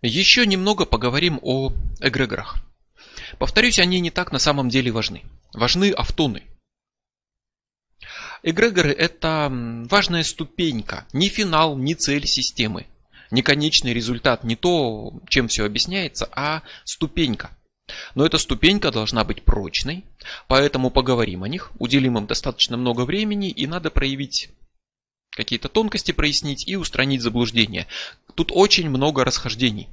Еще немного поговорим о эгрегорах. Повторюсь, они не так на самом деле важны. Важны автоны. Эгрегоры – это важная ступенька, не финал, не цель системы, не конечный результат, не то, чем все объясняется, а ступенька. Но эта ступенька должна быть прочной, поэтому поговорим о них, уделим им достаточно много времени и надо проявить какие-то тонкости прояснить и устранить заблуждения. Тут очень много расхождений.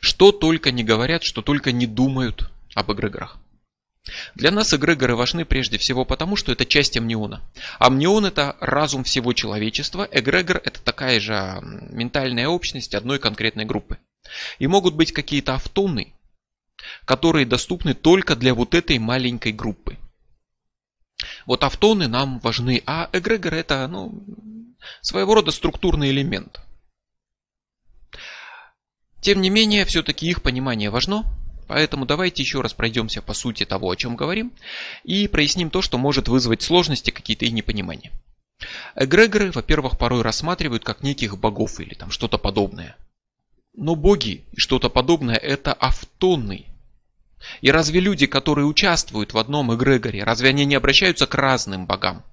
Что только не говорят, что только не думают об эгрегорах. Для нас эгрегоры важны прежде всего потому, что это часть амниона. Амнион это разум всего человечества, эгрегор это такая же ментальная общность одной конкретной группы. И могут быть какие-то автоны, которые доступны только для вот этой маленькой группы. Вот автоны нам важны, а эгрегор это ну, своего рода структурный элемент. Тем не менее, все-таки их понимание важно, поэтому давайте еще раз пройдемся по сути того, о чем говорим, и проясним то, что может вызвать сложности какие-то и непонимания. Эгрегоры, во-первых, порой рассматривают как неких богов или там что-то подобное. Но боги и что-то подобное это автонный и разве люди, которые участвуют в одном эгрегоре, разве они не обращаются к разным богам?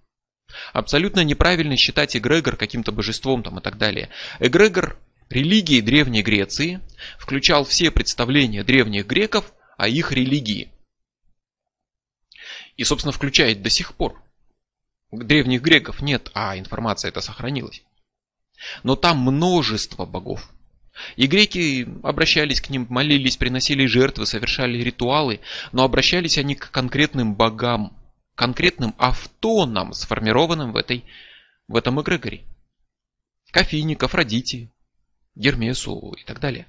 Абсолютно неправильно считать эгрегор каким-то божеством там и так далее. Эгрегор религии Древней Греции включал все представления древних греков о их религии. И, собственно, включает до сих пор. Древних греков нет, а информация эта сохранилась. Но там множество богов. И греки обращались к ним, молились, приносили жертвы, совершали ритуалы, но обращались они к конкретным богам, конкретным автонам, сформированным в, этой, в этом эгрегоре. К Афине, к Гермесу и так далее.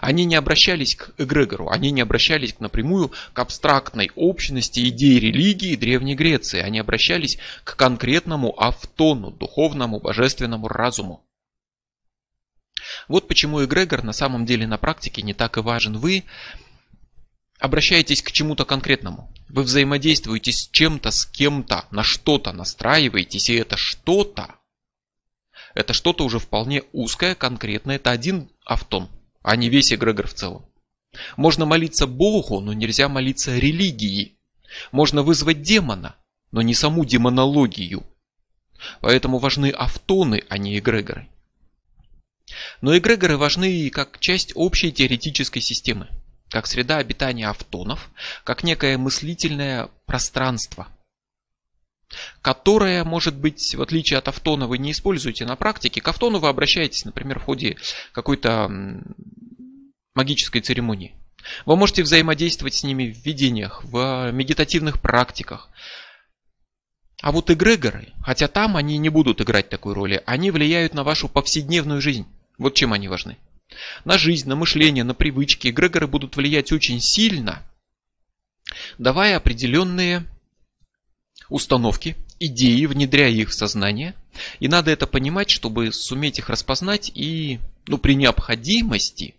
Они не обращались к эгрегору, они не обращались напрямую к абстрактной общности идей религии Древней Греции. Они обращались к конкретному автону, духовному, божественному разуму. Вот почему эгрегор на самом деле на практике не так и важен. Вы обращаетесь к чему-то конкретному. Вы взаимодействуете с чем-то, с кем-то, на что-то настраиваетесь, и это что-то, это что-то уже вполне узкое, конкретное, это один автон, а не весь эгрегор в целом. Можно молиться Богу, но нельзя молиться религии. Можно вызвать демона, но не саму демонологию. Поэтому важны автоны, а не эгрегоры. Но эгрегоры важны как часть общей теоретической системы, как среда обитания автонов, как некое мыслительное пространство, которое, может быть, в отличие от автона, вы не используете на практике. К автону вы обращаетесь, например, в ходе какой-то магической церемонии. Вы можете взаимодействовать с ними в видениях, в медитативных практиках. А вот эгрегоры, хотя там они не будут играть такой роли, они влияют на вашу повседневную жизнь. Вот чем они важны. На жизнь, на мышление, на привычки эгрегоры будут влиять очень сильно, давая определенные установки, идеи, внедряя их в сознание. И надо это понимать, чтобы суметь их распознать и, ну, при необходимости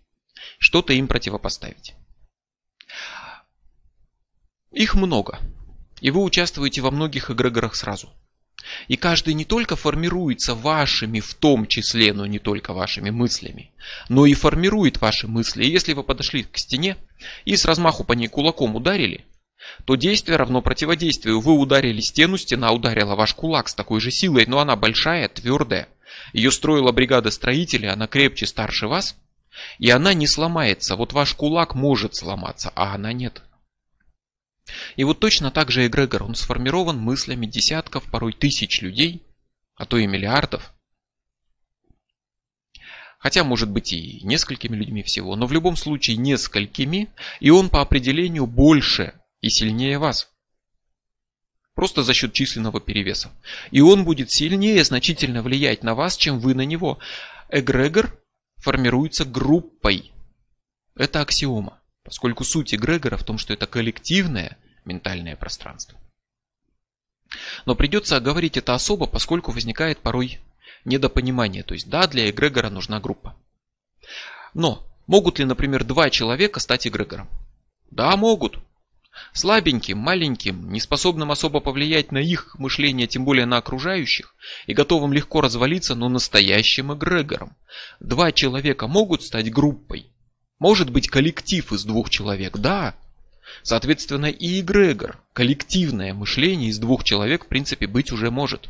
что-то им противопоставить. Их много. И вы участвуете во многих эгрегорах сразу. И каждый не только формируется вашими, в том числе, но не только вашими мыслями, но и формирует ваши мысли. И если вы подошли к стене и с размаху по ней кулаком ударили, то действие равно противодействию. Вы ударили стену, стена ударила ваш кулак с такой же силой, но она большая, твердая. Ее строила бригада строителей, она крепче, старше вас. И она не сломается. Вот ваш кулак может сломаться, а она нет. И вот точно так же эгрегор, он сформирован мыслями десятков, порой тысяч людей, а то и миллиардов. Хотя может быть и несколькими людьми всего, но в любом случае несколькими, и он по определению больше и сильнее вас. Просто за счет численного перевеса. И он будет сильнее значительно влиять на вас, чем вы на него. Эгрегор формируется группой. Это аксиома. Поскольку суть эгрегора в том, что это коллективное ментальное пространство. Но придется оговорить это особо, поскольку возникает порой недопонимание. То есть да, для эгрегора нужна группа. Но могут ли, например, два человека стать эгрегором? Да, могут. Слабеньким, маленьким, неспособным особо повлиять на их мышление, тем более на окружающих, и готовым легко развалиться, но настоящим эгрегором. Два человека могут стать группой. Может быть коллектив из двух человек, да. Соответственно и эгрегор, коллективное мышление из двух человек в принципе быть уже может.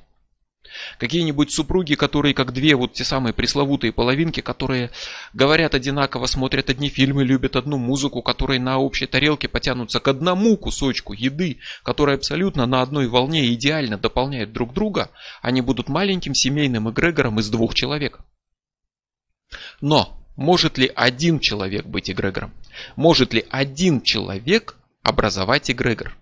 Какие-нибудь супруги, которые как две вот те самые пресловутые половинки, которые говорят одинаково, смотрят одни фильмы, любят одну музыку, которые на общей тарелке потянутся к одному кусочку еды, которые абсолютно на одной волне идеально дополняют друг друга, они будут маленьким семейным эгрегором из двух человек. Но может ли один человек быть эгрегором? Может ли один человек образовать эгрегор?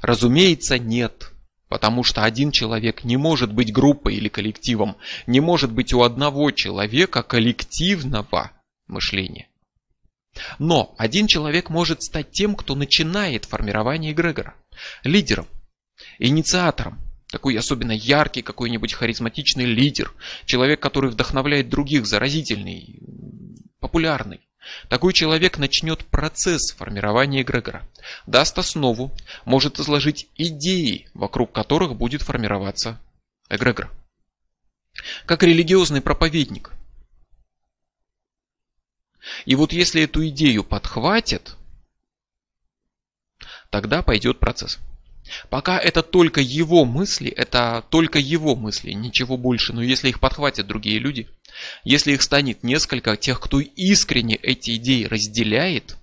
Разумеется, нет. Потому что один человек не может быть группой или коллективом, не может быть у одного человека коллективного мышления. Но один человек может стать тем, кто начинает формирование эгрегора, лидером, инициатором, такой особенно яркий какой-нибудь харизматичный лидер, человек, который вдохновляет других, заразительный, популярный. Такой человек начнет процесс формирования эгрегора, даст основу, может изложить идеи, вокруг которых будет формироваться эгрегор. Как религиозный проповедник. И вот если эту идею подхватит, тогда пойдет процесс. Пока это только его мысли, это только его мысли, ничего больше. Но если их подхватят другие люди, если их станет несколько тех, кто искренне эти идеи разделяет,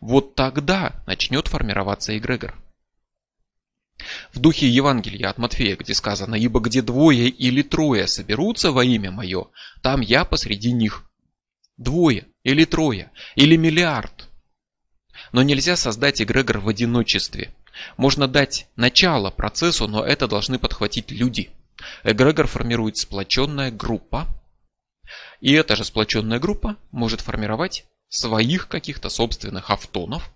вот тогда начнет формироваться эгрегор. В духе Евангелия от Матфея, где сказано, «Ибо где двое или трое соберутся во имя мое, там я посреди них». Двое или трое, или миллиард. Но нельзя создать эгрегор в одиночестве – можно дать начало процессу, но это должны подхватить люди. Эгрегор формирует сплоченная группа, и эта же сплоченная группа может формировать своих каких-то собственных автонов,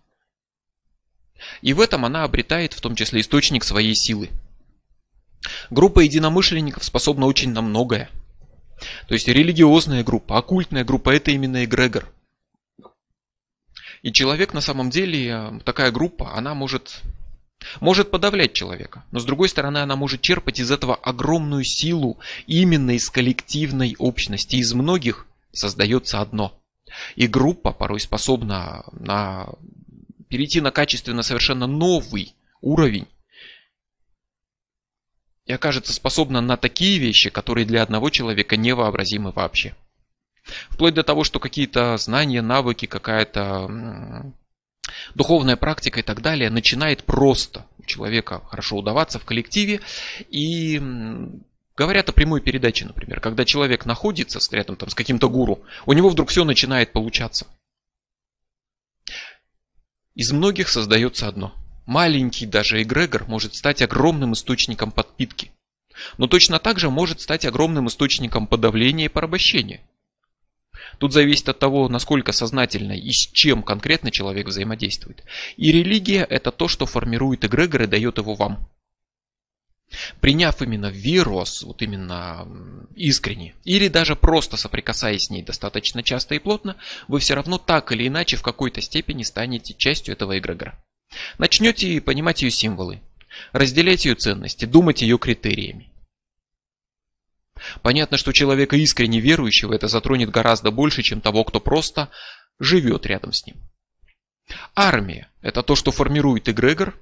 и в этом она обретает в том числе источник своей силы. Группа единомышленников способна очень на многое. То есть религиозная группа, оккультная группа – это именно эгрегор. И человек на самом деле, такая группа, она может может подавлять человека, но с другой стороны она может черпать из этого огромную силу именно из коллективной общности. Из многих создается одно. И группа порой способна на... перейти на качественно совершенно новый уровень и окажется способна на такие вещи, которые для одного человека невообразимы вообще. Вплоть до того, что какие-то знания, навыки, какая-то духовная практика и так далее начинает просто у человека хорошо удаваться в коллективе. И говорят о прямой передаче, например, когда человек находится рядом там, с каким-то гуру, у него вдруг все начинает получаться. Из многих создается одно. Маленький даже эгрегор может стать огромным источником подпитки. Но точно так же может стать огромным источником подавления и порабощения. Тут зависит от того, насколько сознательно и с чем конкретно человек взаимодействует. И религия это то, что формирует эгрегор и дает его вам. Приняв именно веру, вот именно искренне, или даже просто соприкасаясь с ней достаточно часто и плотно, вы все равно так или иначе в какой-то степени станете частью этого эгрегора. Начнете понимать ее символы, разделять ее ценности, думать ее критериями. Понятно, что человека искренне верующего это затронет гораздо больше, чем того, кто просто живет рядом с ним. Армия – это то, что формирует эгрегор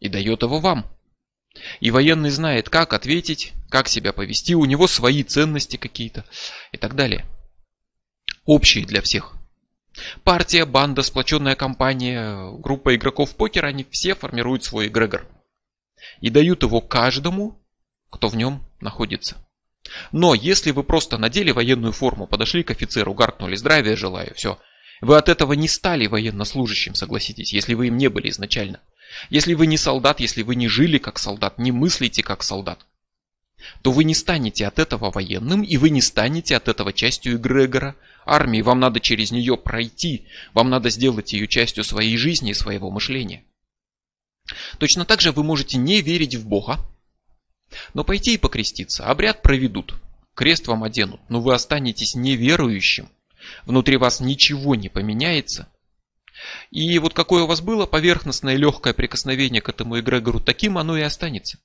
и дает его вам. И военный знает, как ответить, как себя повести, у него свои ценности какие-то и так далее. Общие для всех. Партия, банда, сплоченная компания, группа игроков покера, они все формируют свой эгрегор. И дают его каждому, кто в нем находится. Но если вы просто надели военную форму, подошли к офицеру, гаркнули «Здравия желаю», все. Вы от этого не стали военнослужащим, согласитесь, если вы им не были изначально. Если вы не солдат, если вы не жили как солдат, не мыслите как солдат, то вы не станете от этого военным, и вы не станете от этого частью эгрегора армии. Вам надо через нее пройти, вам надо сделать ее частью своей жизни и своего мышления. Точно так же вы можете не верить в Бога, но пойти и покреститься, обряд проведут, крест вам оденут, но вы останетесь неверующим, внутри вас ничего не поменяется, И вот какое у вас было поверхностное легкое прикосновение к этому эгрегору, таким оно и останется.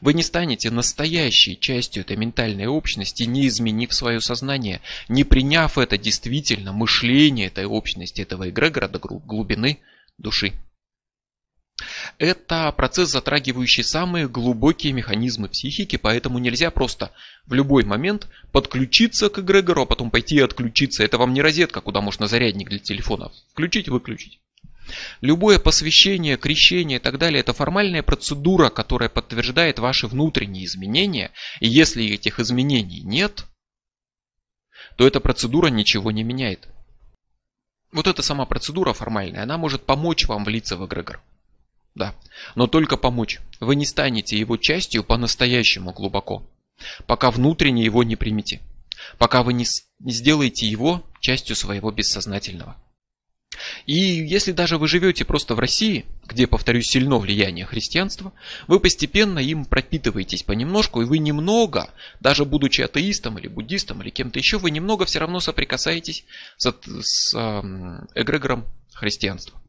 Вы не станете настоящей частью этой ментальной общности, не изменив свое сознание, не приняв это действительно мышление этой общности, этого эгрегора до глубины души. Это процесс, затрагивающий самые глубокие механизмы психики, поэтому нельзя просто в любой момент подключиться к эгрегору, а потом пойти и отключиться. Это вам не розетка, куда можно зарядник для телефона включить и выключить. Любое посвящение, крещение и так далее – это формальная процедура, которая подтверждает ваши внутренние изменения. И если этих изменений нет, то эта процедура ничего не меняет. Вот эта сама процедура формальная, она может помочь вам влиться в эгрегор. Да, но только помочь. Вы не станете его частью по-настоящему глубоко, пока внутренне его не примете, пока вы не, сделаете его частью своего бессознательного. И если даже вы живете просто в России, где, повторюсь, сильно влияние христианства, вы постепенно им пропитываетесь понемножку, и вы немного, даже будучи атеистом или буддистом или кем-то еще, вы немного все равно соприкасаетесь с, с э, эгрегором христианства.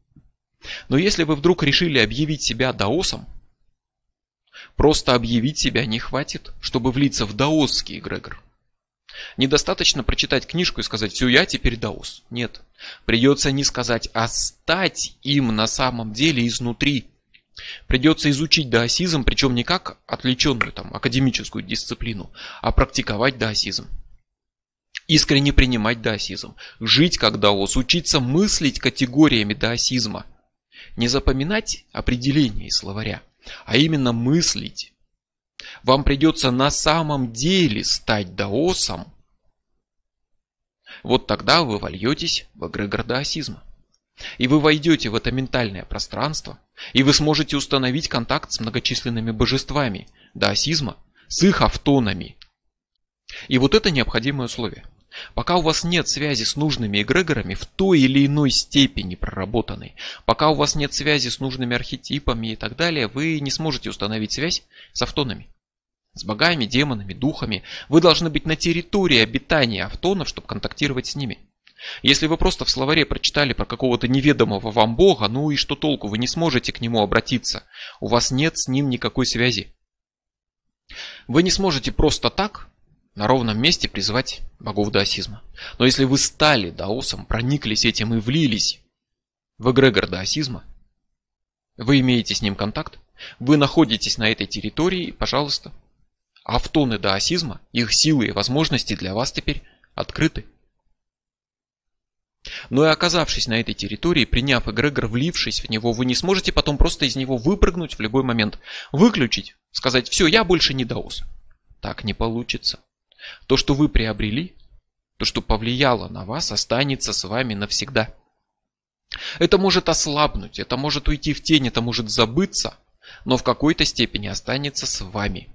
Но если вы вдруг решили объявить себя даосом, просто объявить себя не хватит, чтобы влиться в даосский эгрегор. Недостаточно прочитать книжку и сказать «все, я теперь даос». Нет. Придется не сказать, а стать им на самом деле изнутри. Придется изучить даосизм, причем не как отвлеченную там, академическую дисциплину, а практиковать даосизм. Искренне принимать даосизм, жить как даос, учиться мыслить категориями даосизма – не запоминать определения из словаря, а именно мыслить. Вам придется на самом деле стать даосом. Вот тогда вы вольетесь в эгрегор даосизма. И вы войдете в это ментальное пространство, и вы сможете установить контакт с многочисленными божествами даосизма, с их автонами. И вот это необходимое условие. Пока у вас нет связи с нужными эгрегорами в той или иной степени проработанной, пока у вас нет связи с нужными архетипами и так далее, вы не сможете установить связь с автонами. С богами, демонами, духами. Вы должны быть на территории обитания автонов, чтобы контактировать с ними. Если вы просто в словаре прочитали про какого-то неведомого вам бога, ну и что толку, вы не сможете к нему обратиться. У вас нет с ним никакой связи. Вы не сможете просто так на ровном месте призывать богов даосизма. Но если вы стали даосом, прониклись этим и влились в эгрегор даосизма, вы имеете с ним контакт, вы находитесь на этой территории, пожалуйста, автоны даосизма, их силы и возможности для вас теперь открыты. Но и оказавшись на этой территории, приняв эгрегор, влившись в него, вы не сможете потом просто из него выпрыгнуть в любой момент, выключить, сказать «все, я больше не даос». Так не получится. То, что вы приобрели, то, что повлияло на вас, останется с вами навсегда. Это может ослабнуть, это может уйти в тень, это может забыться, но в какой-то степени останется с вами.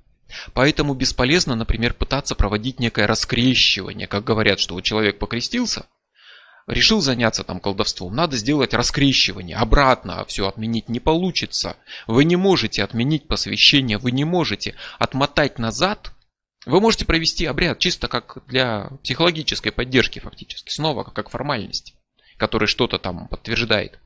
Поэтому бесполезно, например, пытаться проводить некое раскрещивание. Как говорят, что человек покрестился, решил заняться там колдовством, надо сделать раскрещивание. Обратно все отменить не получится. Вы не можете отменить посвящение, вы не можете отмотать назад вы можете провести обряд чисто как для психологической поддержки фактически, снова как формальность, которая что-то там подтверждает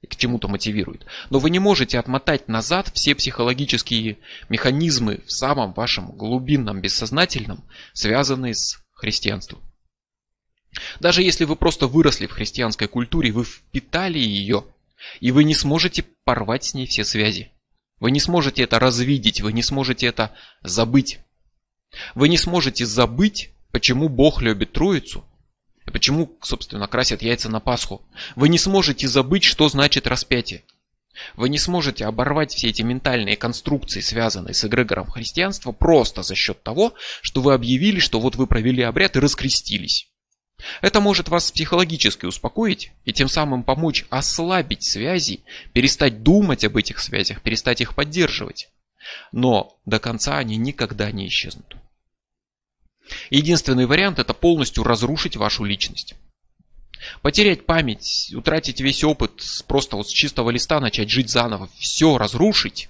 и к чему-то мотивирует. Но вы не можете отмотать назад все психологические механизмы в самом вашем глубинном бессознательном, связанные с христианством. Даже если вы просто выросли в христианской культуре, вы впитали ее, и вы не сможете порвать с ней все связи. Вы не сможете это развидеть, вы не сможете это забыть. Вы не сможете забыть, почему Бог любит Троицу, и почему, собственно, красят яйца на Пасху. Вы не сможете забыть, что значит распятие. Вы не сможете оборвать все эти ментальные конструкции, связанные с эгрегором христианства, просто за счет того, что вы объявили, что вот вы провели обряд и раскрестились. Это может вас психологически успокоить и тем самым помочь ослабить связи, перестать думать об этих связях, перестать их поддерживать. Но до конца они никогда не исчезнут. Единственный вариант это полностью разрушить вашу личность. Потерять память, утратить весь опыт, просто вот с чистого листа начать жить заново, все разрушить.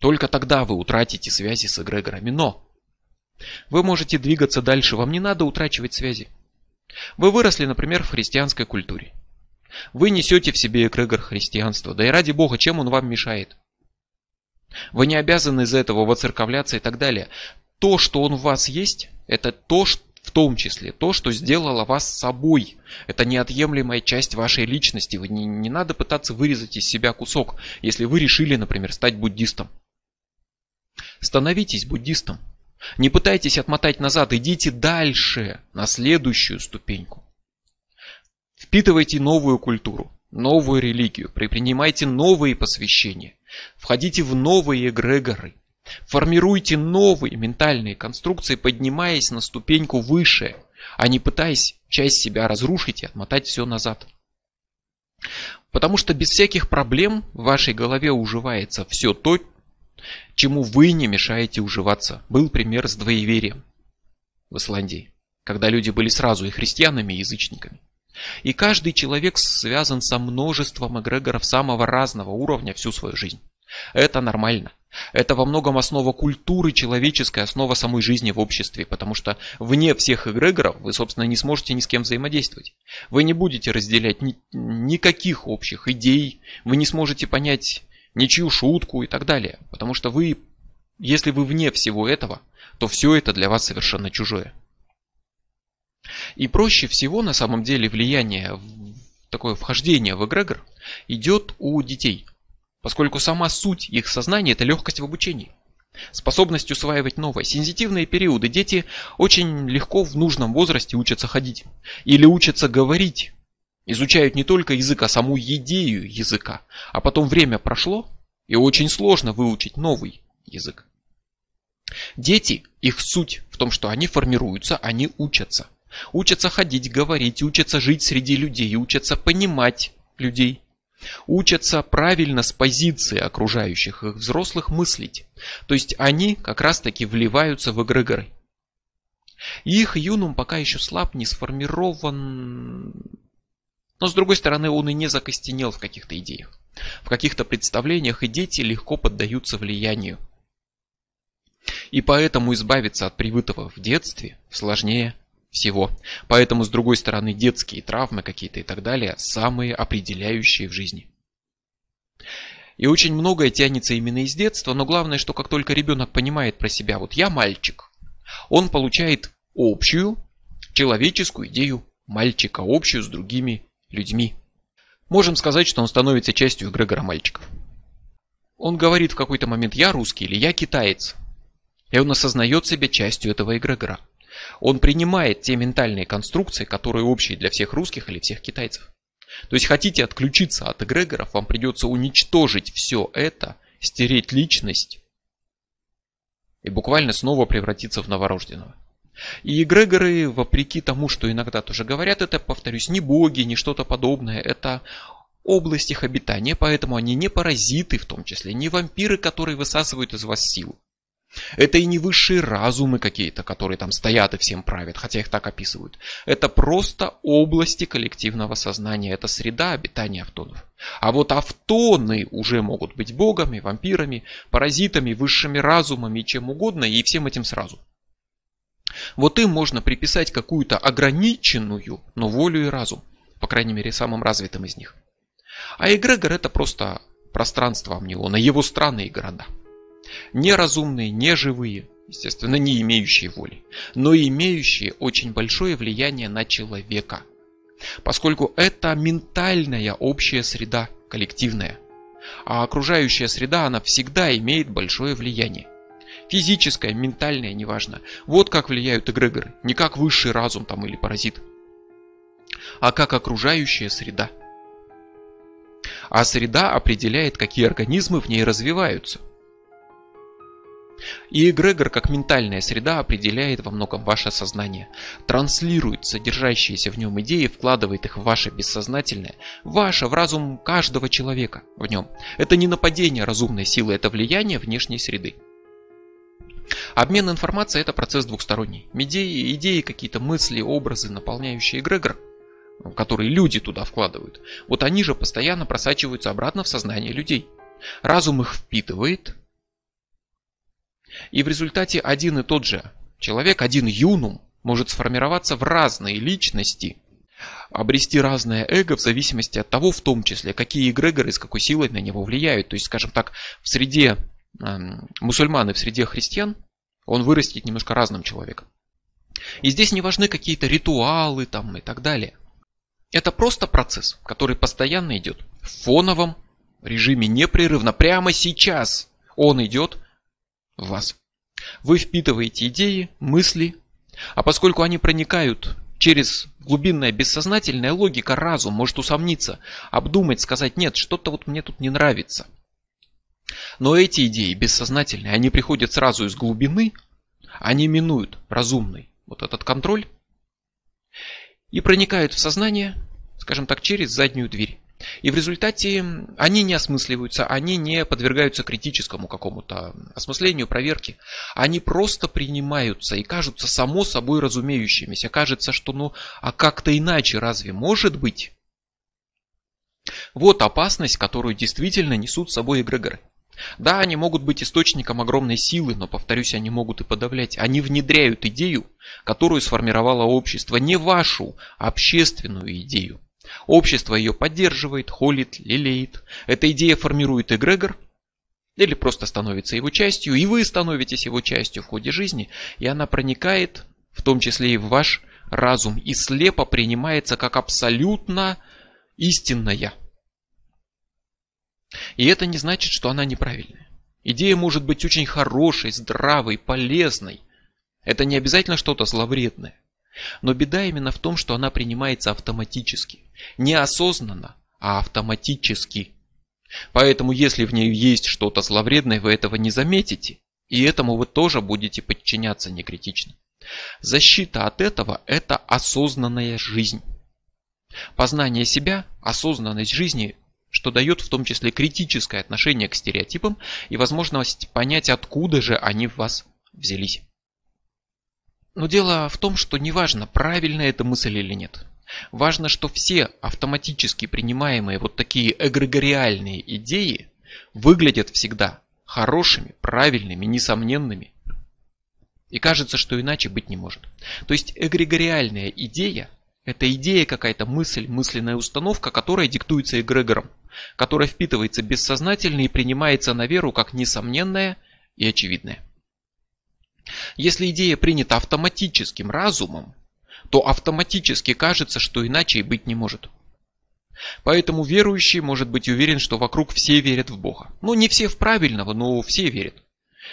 Только тогда вы утратите связи с эгрегорами. Но вы можете двигаться дальше, вам не надо утрачивать связи. Вы выросли, например, в христианской культуре. Вы несете в себе эгрегор христианства. Да и ради Бога, чем он вам мешает? Вы не обязаны из-за этого воцерковляться и так далее. То, что он в вас есть, это то, что в том числе то, что сделало вас собой. Это неотъемлемая часть вашей личности. Вы не, не надо пытаться вырезать из себя кусок, если вы решили, например, стать буддистом. Становитесь буддистом. Не пытайтесь отмотать назад, идите дальше, на следующую ступеньку. Впитывайте новую культуру, новую религию, принимайте новые посвящения, входите в новые эгрегоры, формируйте новые ментальные конструкции, поднимаясь на ступеньку выше, а не пытаясь часть себя разрушить и отмотать все назад. Потому что без всяких проблем в вашей голове уживается все то, чему вы не мешаете уживаться. Был пример с двоеверием в Исландии, когда люди были сразу и христианами, и язычниками. И каждый человек связан со множеством эгрегоров самого разного уровня всю свою жизнь. Это нормально. Это во многом основа культуры человеческой, основа самой жизни в обществе, потому что вне всех эгрегоров вы, собственно, не сможете ни с кем взаимодействовать. Вы не будете разделять ни, никаких общих идей, вы не сможете понять ничью шутку и так далее. Потому что вы, если вы вне всего этого, то все это для вас совершенно чужое. И проще всего на самом деле влияние, такое вхождение в эгрегор идет у детей. Поскольку сама суть их сознания – это легкость в обучении. Способность усваивать новое. Сензитивные периоды дети очень легко в нужном возрасте учатся ходить. Или учатся говорить Изучают не только язык, а саму идею языка. А потом время прошло, и очень сложно выучить новый язык. Дети, их суть в том, что они формируются, они учатся. Учатся ходить, говорить, учатся жить среди людей, учатся понимать людей. Учатся правильно с позиции окружающих их взрослых мыслить. То есть они как раз таки вливаются в эгрегоры. их юнум пока еще слаб, не сформирован но с другой стороны, он и не закостенел в каких-то идеях. В каких-то представлениях и дети легко поддаются влиянию. И поэтому избавиться от привытого в детстве сложнее всего. Поэтому, с другой стороны, детские травмы какие-то и так далее самые определяющие в жизни. И очень многое тянется именно из детства, но главное, что как только ребенок понимает про себя, вот я мальчик, он получает общую человеческую идею мальчика, общую с другими людьми. Можем сказать, что он становится частью эгрегора мальчиков. Он говорит в какой-то момент «я русский» или «я китаец». И он осознает себя частью этого эгрегора. Он принимает те ментальные конструкции, которые общие для всех русских или всех китайцев. То есть хотите отключиться от эгрегоров, вам придется уничтожить все это, стереть личность и буквально снова превратиться в новорожденного. И эгрегоры, вопреки тому, что иногда тоже говорят, это, повторюсь, не боги, не что-то подобное, это область их обитания, поэтому они не паразиты в том числе, не вампиры, которые высасывают из вас силу. Это и не высшие разумы какие-то, которые там стоят и всем правят, хотя их так описывают. Это просто области коллективного сознания, это среда обитания автонов. А вот автоны уже могут быть богами, вампирами, паразитами, высшими разумами, чем угодно, и всем этим сразу. Вот им можно приписать какую-то ограниченную, но волю и разум. По крайней мере, самым развитым из них. А эгрегор это просто пространство амниона, его страны и города. Неразумные, неживые, естественно, не имеющие воли, но имеющие очень большое влияние на человека. Поскольку это ментальная общая среда, коллективная. А окружающая среда, она всегда имеет большое влияние. Физическое, ментальное, неважно. Вот как влияют эгрегоры. Не как высший разум там или паразит. А как окружающая среда. А среда определяет, какие организмы в ней развиваются. И эгрегор, как ментальная среда, определяет во многом ваше сознание, транслирует содержащиеся в нем идеи, вкладывает их в ваше бессознательное, ваше, в разум каждого человека в нем. Это не нападение разумной силы, это влияние внешней среды. Обмен информацией это процесс двухсторонний. Идеи, идеи какие-то мысли, образы, наполняющие эгрегор, которые люди туда вкладывают, вот они же постоянно просачиваются обратно в сознание людей. Разум их впитывает, и в результате один и тот же человек, один юнум, может сформироваться в разные личности, обрести разное эго в зависимости от того, в том числе, какие эгрегоры с какой силой на него влияют. То есть, скажем так, в среде э, мусульман и в среде христиан он вырастет немножко разным человеком. И здесь не важны какие-то ритуалы там и так далее. Это просто процесс, который постоянно идет в фоновом режиме непрерывно. Прямо сейчас он идет в вас. Вы впитываете идеи, мысли, а поскольку они проникают через глубинное бессознательное, логика, разум может усомниться, обдумать, сказать, нет, что-то вот мне тут не нравится. Но эти идеи бессознательные, они приходят сразу из глубины, они минуют разумный вот этот контроль и проникают в сознание, скажем так, через заднюю дверь. И в результате они не осмысливаются, они не подвергаются критическому какому-то осмыслению, проверке. Они просто принимаются и кажутся само собой разумеющимися. Кажется, что ну, а как-то иначе разве может быть? Вот опасность, которую действительно несут с собой эгрегоры. Да, они могут быть источником огромной силы, но, повторюсь, они могут и подавлять. Они внедряют идею, которую сформировало общество, не вашу, а общественную идею. Общество ее поддерживает, холит, лелеет. Эта идея формирует эгрегор, или просто становится его частью, и вы становитесь его частью в ходе жизни, и она проникает, в том числе и в ваш разум, и слепо принимается как абсолютно истинная. И это не значит, что она неправильная. Идея может быть очень хорошей, здравой, полезной. Это не обязательно что-то зловредное. Но беда именно в том, что она принимается автоматически. Не осознанно, а автоматически. Поэтому если в ней есть что-то зловредное, вы этого не заметите. И этому вы тоже будете подчиняться некритично. Защита от этого – это осознанная жизнь. Познание себя, осознанность жизни, что дает в том числе критическое отношение к стереотипам и возможность понять, откуда же они в вас взялись. Но дело в том, что неважно, правильно эта мысль или нет. Важно, что все автоматически принимаемые вот такие эгрегориальные идеи выглядят всегда хорошими, правильными, несомненными. И кажется, что иначе быть не может. То есть эгрегориальная идея – это идея какая-то, мысль, мысленная установка, которая диктуется эгрегором, которая впитывается бессознательно и принимается на веру как несомненная и очевидная. Если идея принята автоматическим разумом, то автоматически кажется, что иначе и быть не может. Поэтому верующий может быть уверен, что вокруг все верят в Бога. Ну, не все в правильного, но все верят.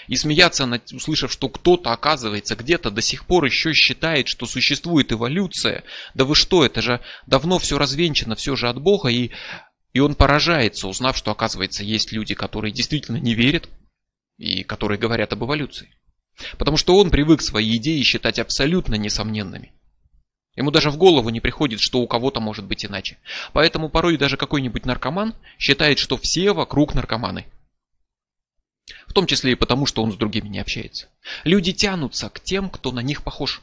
И смеяться, услышав, что кто-то, оказывается, где-то до сих пор еще считает, что существует эволюция. Да вы что, это же давно все развенчано, все же от Бога. И, и он поражается, узнав, что, оказывается, есть люди, которые действительно не верят и которые говорят об эволюции. Потому что он привык свои идеи считать абсолютно несомненными. Ему даже в голову не приходит, что у кого-то может быть иначе. Поэтому порой даже какой-нибудь наркоман считает, что все вокруг наркоманы. В том числе и потому, что он с другими не общается. Люди тянутся к тем, кто на них похож.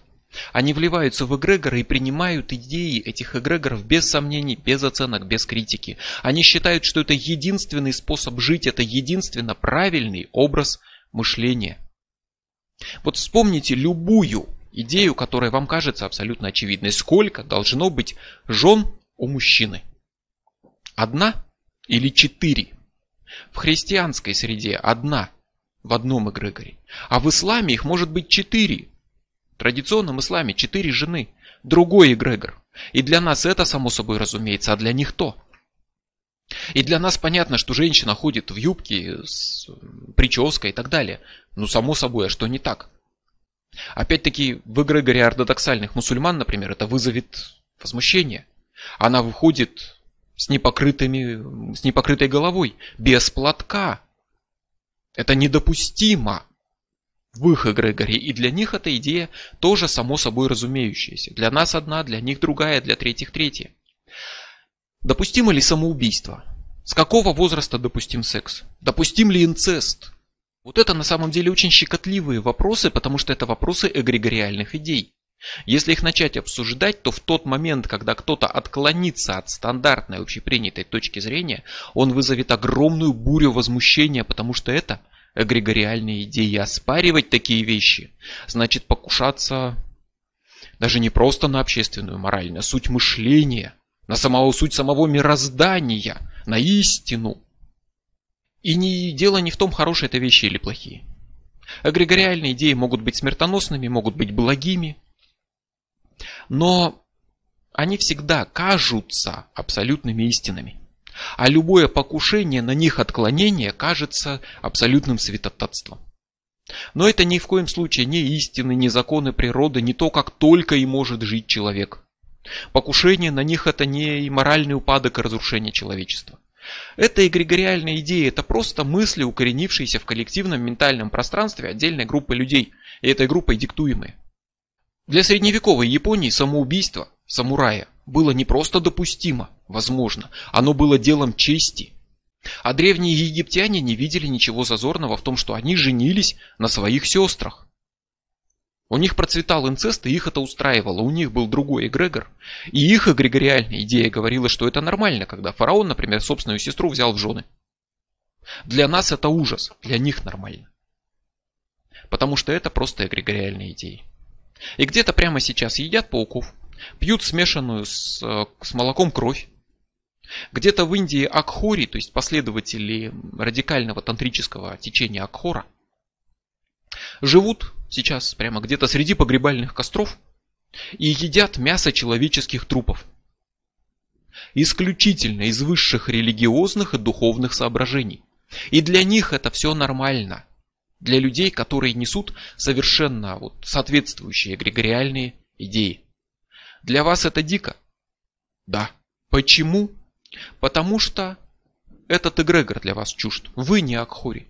Они вливаются в эгрегоры и принимают идеи этих эгрегоров без сомнений, без оценок, без критики. Они считают, что это единственный способ жить, это единственно правильный образ мышления. Вот вспомните любую идею, которая вам кажется абсолютно очевидной. Сколько должно быть жен у мужчины? Одна или четыре? В христианской среде одна в одном эгрегоре. А в исламе их может быть четыре. В традиционном исламе четыре жены. Другой эгрегор. И для нас это само собой разумеется, а для них то. И для нас понятно, что женщина ходит в юбке с прической и так далее. Ну, само собой, а что не так? Опять-таки, в эгрегоре ортодоксальных мусульман, например, это вызовет возмущение. Она выходит с, непокрытыми, с непокрытой головой, без платка. Это недопустимо в их эгрегоре. И для них эта идея тоже само собой разумеющаяся. Для нас одна, для них другая, для третьих третья. Допустимо ли самоубийство? С какого возраста допустим секс? Допустим ли инцест? Вот это на самом деле очень щекотливые вопросы, потому что это вопросы эгрегориальных идей. Если их начать обсуждать, то в тот момент, когда кто-то отклонится от стандартной общепринятой точки зрения, он вызовет огромную бурю возмущения, потому что это эгрегориальные идеи. Оспаривать такие вещи значит покушаться Даже не просто на общественную мораль, на суть мышления, на самого суть самого мироздания, на истину. И не, дело не в том, хорошие это вещи или плохие. Эгрегориальные идеи могут быть смертоносными, могут быть благими, но они всегда кажутся абсолютными истинами. А любое покушение на них отклонение кажется абсолютным святотатством. Но это ни в коем случае не истины, не законы природы, не то, как только и может жить человек. Покушение на них это не и моральный упадок и разрушение человечества. Это эгрегориальная идея, это просто мысли, укоренившиеся в коллективном ментальном пространстве отдельной группы людей, и этой группой диктуемые. Для средневековой Японии самоубийство самурая было не просто допустимо, возможно, оно было делом чести. А древние египтяне не видели ничего зазорного в том, что они женились на своих сестрах. У них процветал инцест, и их это устраивало. У них был другой эгрегор. И их эгрегориальная идея говорила, что это нормально, когда фараон, например, собственную сестру взял в жены. Для нас это ужас, для них нормально. Потому что это просто эгрегориальные идеи. И где-то прямо сейчас едят пауков, пьют смешанную с, э, с молоком кровь. Где-то в Индии Акхори, то есть последователи радикального тантрического течения Акхора, живут сейчас прямо где-то среди погребальных костров и едят мясо человеческих трупов. Исключительно из высших религиозных и духовных соображений. И для них это все нормально. Для людей, которые несут совершенно вот соответствующие эгрегориальные идеи. Для вас это дико? Да. Почему? Потому что этот эгрегор для вас чужд. Вы не Акхори.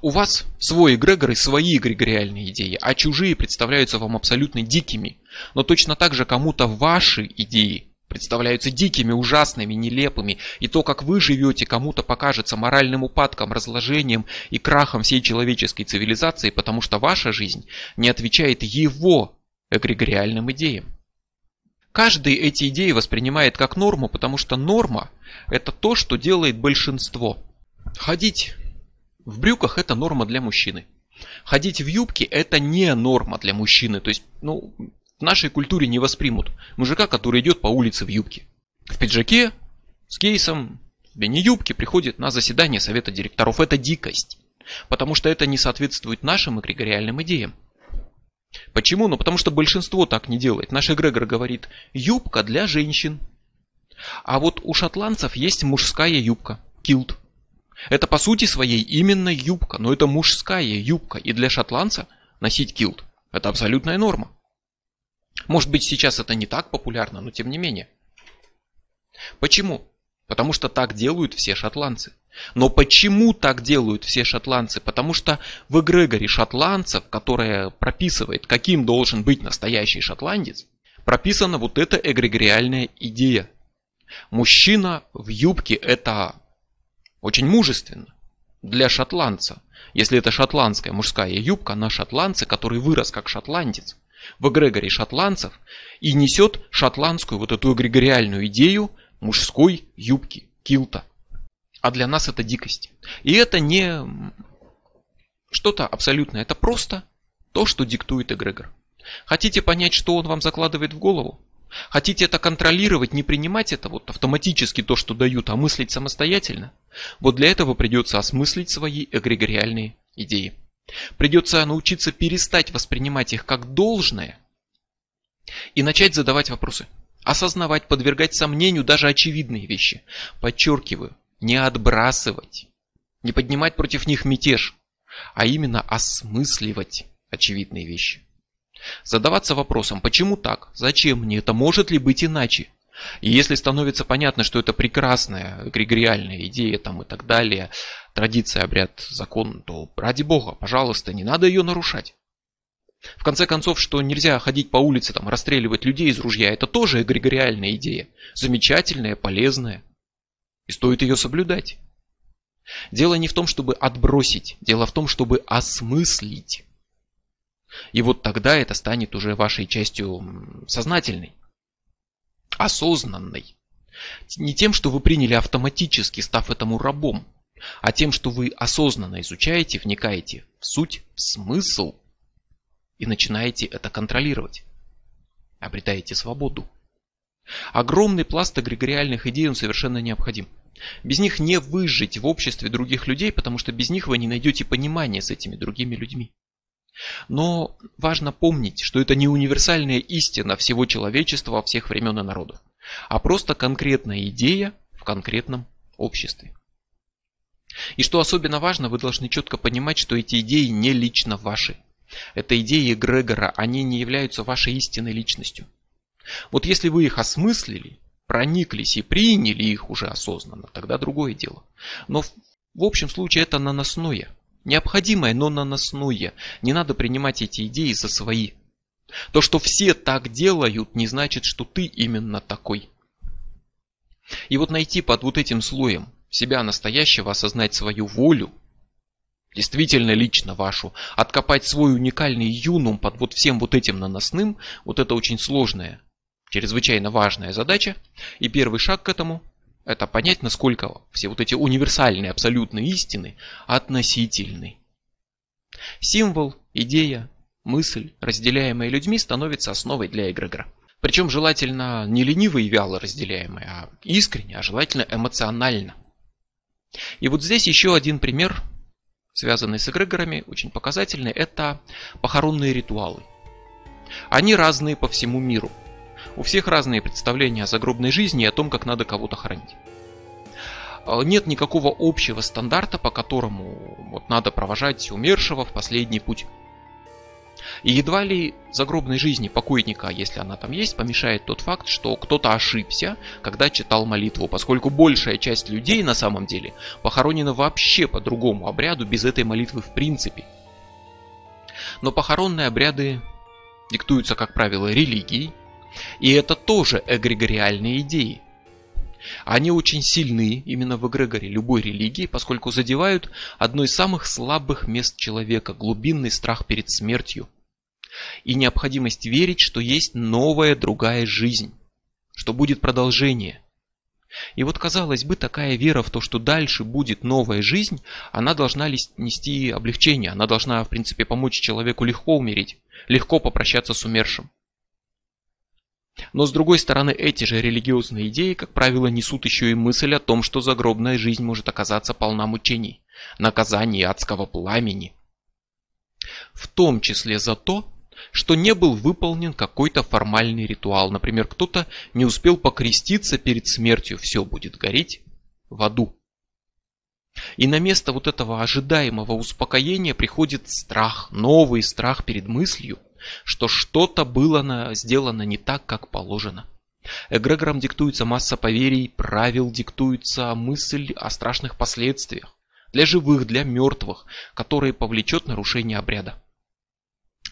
У вас свой эгрегор и свои эгрегориальные идеи, а чужие представляются вам абсолютно дикими. Но точно так же кому-то ваши идеи представляются дикими, ужасными, нелепыми, и то, как вы живете, кому-то покажется моральным упадком, разложением и крахом всей человеческой цивилизации, потому что ваша жизнь не отвечает его эгрегориальным идеям. Каждый эти идеи воспринимает как норму, потому что норма – это то, что делает большинство. Ходить в брюках – это норма для мужчины. Ходить в юбке – это не норма для мужчины. То есть, ну, в нашей культуре не воспримут мужика, который идет по улице в юбке. В пиджаке, с кейсом, в мини-юбке приходит на заседание совета директоров. Это дикость. Потому что это не соответствует нашим эгрегориальным идеям. Почему? Ну потому что большинство так не делает. Наш эгрегор говорит, юбка для женщин. А вот у шотландцев есть мужская юбка, килт. Это по сути своей именно юбка, но это мужская юбка. И для шотландца носить килт – это абсолютная норма. Может быть сейчас это не так популярно, но тем не менее. Почему? Потому что так делают все шотландцы. Но почему так делают все шотландцы? Потому что в эгрегоре шотландцев, которая прописывает, каким должен быть настоящий шотландец, прописана вот эта эгрегориальная идея. Мужчина в юбке это очень мужественно для шотландца. Если это шотландская мужская юбка на шотландце, который вырос как шотландец в эгрегоре шотландцев и несет шотландскую вот эту эгрегориальную идею мужской юбки, килта. А для нас это дикость. И это не что-то абсолютное, это просто то, что диктует эгрегор. Хотите понять, что он вам закладывает в голову? Хотите это контролировать, не принимать это вот автоматически то, что дают, а мыслить самостоятельно? Вот для этого придется осмыслить свои эгрегориальные идеи. Придется научиться перестать воспринимать их как должное и начать задавать вопросы. Осознавать, подвергать сомнению даже очевидные вещи. Подчеркиваю, не отбрасывать, не поднимать против них мятеж, а именно осмысливать очевидные вещи. Задаваться вопросом, почему так, зачем мне это, может ли быть иначе. И если становится понятно, что это прекрасная эгрегориальная идея там и так далее, традиция, обряд, закон, то ради бога, пожалуйста, не надо ее нарушать. В конце концов, что нельзя ходить по улице, там, расстреливать людей из ружья, это тоже эгрегориальная идея. Замечательная, полезная. И стоит ее соблюдать. Дело не в том, чтобы отбросить, дело в том, чтобы осмыслить. И вот тогда это станет уже вашей частью сознательной, осознанной. Не тем, что вы приняли автоматически, став этому рабом, а тем, что вы осознанно изучаете, вникаете в суть, в смысл. и начинаете это контролировать. Обретаете свободу. Огромный пласт эгрегориальных идей он совершенно необходим. Без них не выжить в обществе других людей, потому что без них вы не найдете понимания с этими другими людьми. Но важно помнить, что это не универсальная истина всего человечества, всех времен и народов, а просто конкретная идея в конкретном обществе. И что особенно важно, вы должны четко понимать, что эти идеи не лично ваши. Это идеи Грегора, они не являются вашей истинной личностью. Вот если вы их осмыслили, прониклись и приняли их уже осознанно, тогда другое дело. Но в общем случае это наносное. Необходимое, но наносное. Не надо принимать эти идеи за свои. То, что все так делают, не значит, что ты именно такой. И вот найти под вот этим слоем себя настоящего, осознать свою волю, действительно лично вашу, откопать свой уникальный юнум под вот всем вот этим наносным, вот это очень сложная, чрезвычайно важная задача. И первый шаг к этому это понять, насколько все вот эти универсальные абсолютные истины относительны. Символ, идея, мысль, разделяемая людьми, становится основой для эгрегора. Причем желательно не лениво и вяло разделяемая, а искренне, а желательно эмоционально. И вот здесь еще один пример, связанный с эгрегорами, очень показательный, это похоронные ритуалы. Они разные по всему миру – у всех разные представления о загробной жизни и о том, как надо кого-то хоронить. А, нет никакого общего стандарта, по которому вот надо провожать умершего в последний путь. И едва ли загробной жизни покойника, если она там есть, помешает тот факт, что кто-то ошибся, когда читал молитву, поскольку большая часть людей на самом деле похоронена вообще по другому обряду, без этой молитвы в принципе. Но похоронные обряды диктуются, как правило, религией, и это тоже эгрегориальные идеи. Они очень сильны именно в эгрегоре любой религии, поскольку задевают одно из самых слабых мест человека – глубинный страх перед смертью. И необходимость верить, что есть новая другая жизнь, что будет продолжение. И вот, казалось бы, такая вера в то, что дальше будет новая жизнь, она должна нести облегчение, она должна, в принципе, помочь человеку легко умереть, легко попрощаться с умершим. Но с другой стороны, эти же религиозные идеи, как правило, несут еще и мысль о том, что загробная жизнь может оказаться полна мучений, наказаний адского пламени. В том числе за то, что не был выполнен какой-то формальный ритуал. Например, кто-то не успел покреститься перед смертью, все будет гореть в аду. И на место вот этого ожидаемого успокоения приходит страх, новый страх перед мыслью, что что-то было на, сделано не так, как положено. Эгрегором диктуется масса поверий, правил диктуется мысль о страшных последствиях. Для живых, для мертвых, которые повлечет нарушение обряда.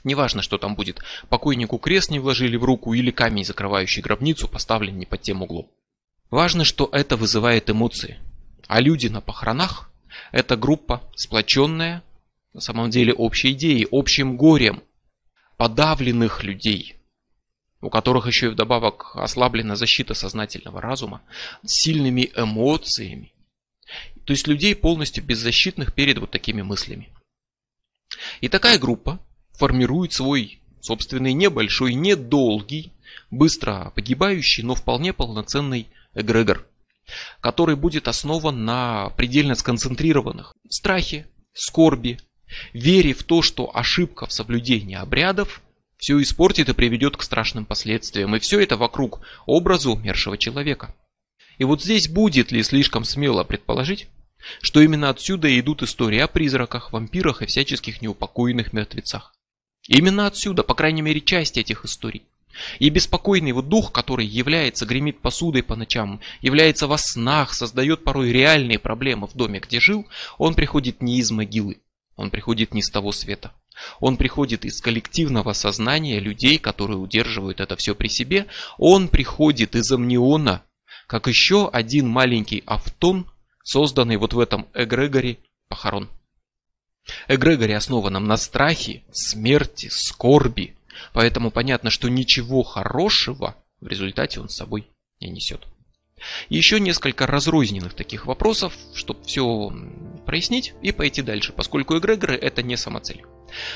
Неважно, что там будет, покойнику крест не вложили в руку или камень, закрывающий гробницу, поставлен не под тем углом. Важно, что это вызывает эмоции. А люди на похоронах – это группа, сплоченная, на самом деле, общей идеей, общим горем – подавленных людей, у которых еще и вдобавок ослаблена защита сознательного разума, сильными эмоциями. То есть людей полностью беззащитных перед вот такими мыслями. И такая группа формирует свой собственный небольшой, недолгий, быстро погибающий, но вполне полноценный эгрегор, который будет основан на предельно сконцентрированных страхе, скорби, вере в то, что ошибка в соблюдении обрядов все испортит и приведет к страшным последствиям. И все это вокруг образа умершего человека. И вот здесь будет ли слишком смело предположить, что именно отсюда идут истории о призраках, вампирах и всяческих неупокоенных мертвецах. Именно отсюда, по крайней мере, часть этих историй. И беспокойный вот дух, который является, гремит посудой по ночам, является во снах, создает порой реальные проблемы в доме, где жил, он приходит не из могилы, он приходит не с того света. Он приходит из коллективного сознания людей, которые удерживают это все при себе. Он приходит из амниона, как еще один маленький автон, созданный вот в этом эгрегоре похорон. Эгрегоре основанном на страхе, смерти, скорби. Поэтому понятно, что ничего хорошего в результате он с собой не несет. Еще несколько разрозненных таких вопросов, чтобы все прояснить и пойти дальше, поскольку эгрегоры это не самоцель.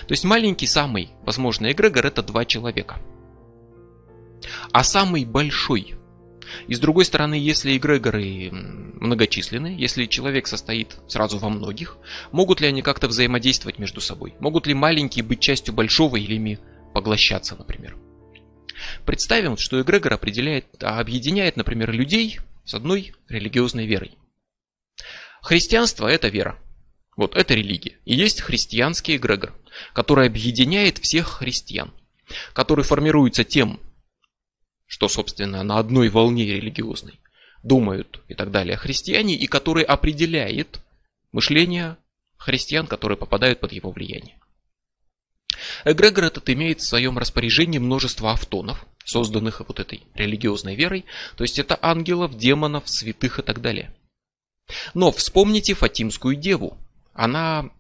То есть маленький самый возможный эгрегор это два человека. А самый большой и с другой стороны, если эгрегоры многочисленны, если человек состоит сразу во многих, могут ли они как-то взаимодействовать между собой? Могут ли маленькие быть частью большого или ими поглощаться, например? Представим, что эгрегор определяет, объединяет, например, людей с одной религиозной верой. Христианство – это вера. Вот это религия. И есть христианский эгрегор, который объединяет всех христиан, который формируется тем что, собственно, на одной волне религиозной думают и так далее христиане, и который определяет мышление христиан, которые попадают под его влияние. Эгрегор этот имеет в своем распоряжении множество автонов, созданных вот этой религиозной верой, то есть это ангелов, демонов, святых и так далее. Но вспомните Фатимскую деву. Она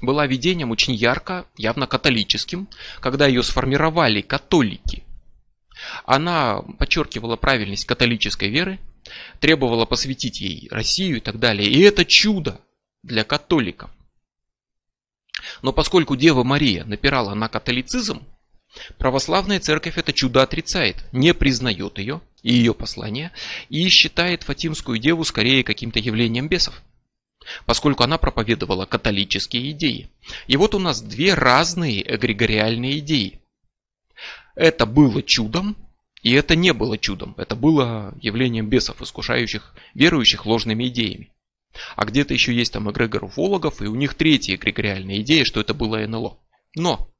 была видением очень ярко, явно католическим, когда ее сформировали католики – она подчеркивала правильность католической веры, требовала посвятить ей Россию и так далее. И это чудо для католиков. Но поскольку Дева Мария напирала на католицизм, православная церковь это чудо отрицает, не признает ее и ее послание, и считает Фатимскую Деву скорее каким-то явлением бесов поскольку она проповедовала католические идеи. И вот у нас две разные эгрегориальные идеи. Это было чудом, и это не было чудом. Это было явлением бесов, искушающих верующих ложными идеями. А где-то еще есть там эгрегор уфологов, и у них третья эгрегориальная идея, что это было НЛО. Но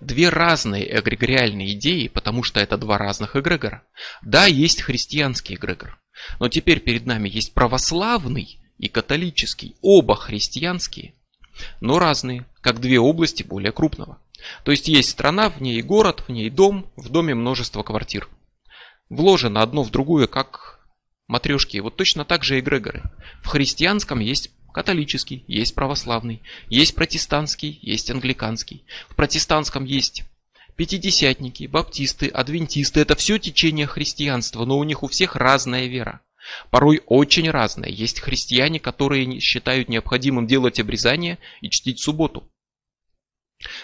Две разные эгрегориальные идеи, потому что это два разных эгрегора. Да, есть христианский эгрегор, но теперь перед нами есть православный и католический, оба христианские, но разные, как две области более крупного. То есть есть страна, в ней город, в ней дом, в доме множество квартир. Вложено одно в другое, как матрешки. Вот точно так же эгрегоры. В христианском есть католический, есть православный, есть протестантский, есть англиканский. В протестантском есть пятидесятники, баптисты, адвентисты. Это все течение христианства, но у них у всех разная вера. Порой очень разная. Есть христиане, которые считают необходимым делать обрезание и чтить субботу.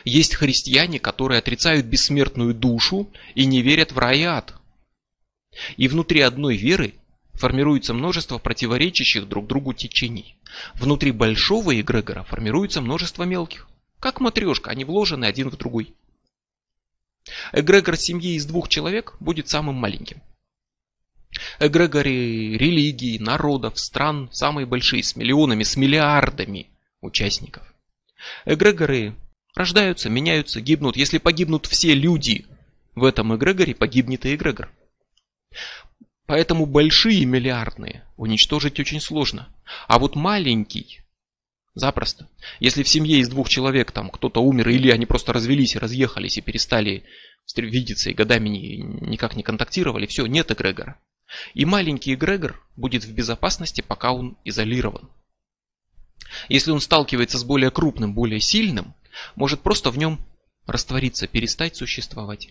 Есть христиане, которые отрицают бессмертную душу и не верят в рай и ад. И внутри одной веры формируется множество противоречащих друг другу течений. Внутри большого эгрегора формируется множество мелких. Как матрешка, они вложены один в другой. Эгрегор семьи из двух человек будет самым маленьким. Эгрегоры религий, народов, стран самые большие, с миллионами, с миллиардами участников. Эгрегоры Рождаются, меняются, гибнут. Если погибнут все люди в этом эгрегоре, погибнет и эгрегор. Поэтому большие миллиардные уничтожить очень сложно. А вот маленький запросто. Если в семье из двух человек там кто-то умер, или они просто развелись разъехались и перестали видеться и годами ни, никак не контактировали, все, нет эгрегора. И маленький эгрегор будет в безопасности, пока он изолирован. Если он сталкивается с более крупным, более сильным, может просто в нем раствориться, перестать существовать.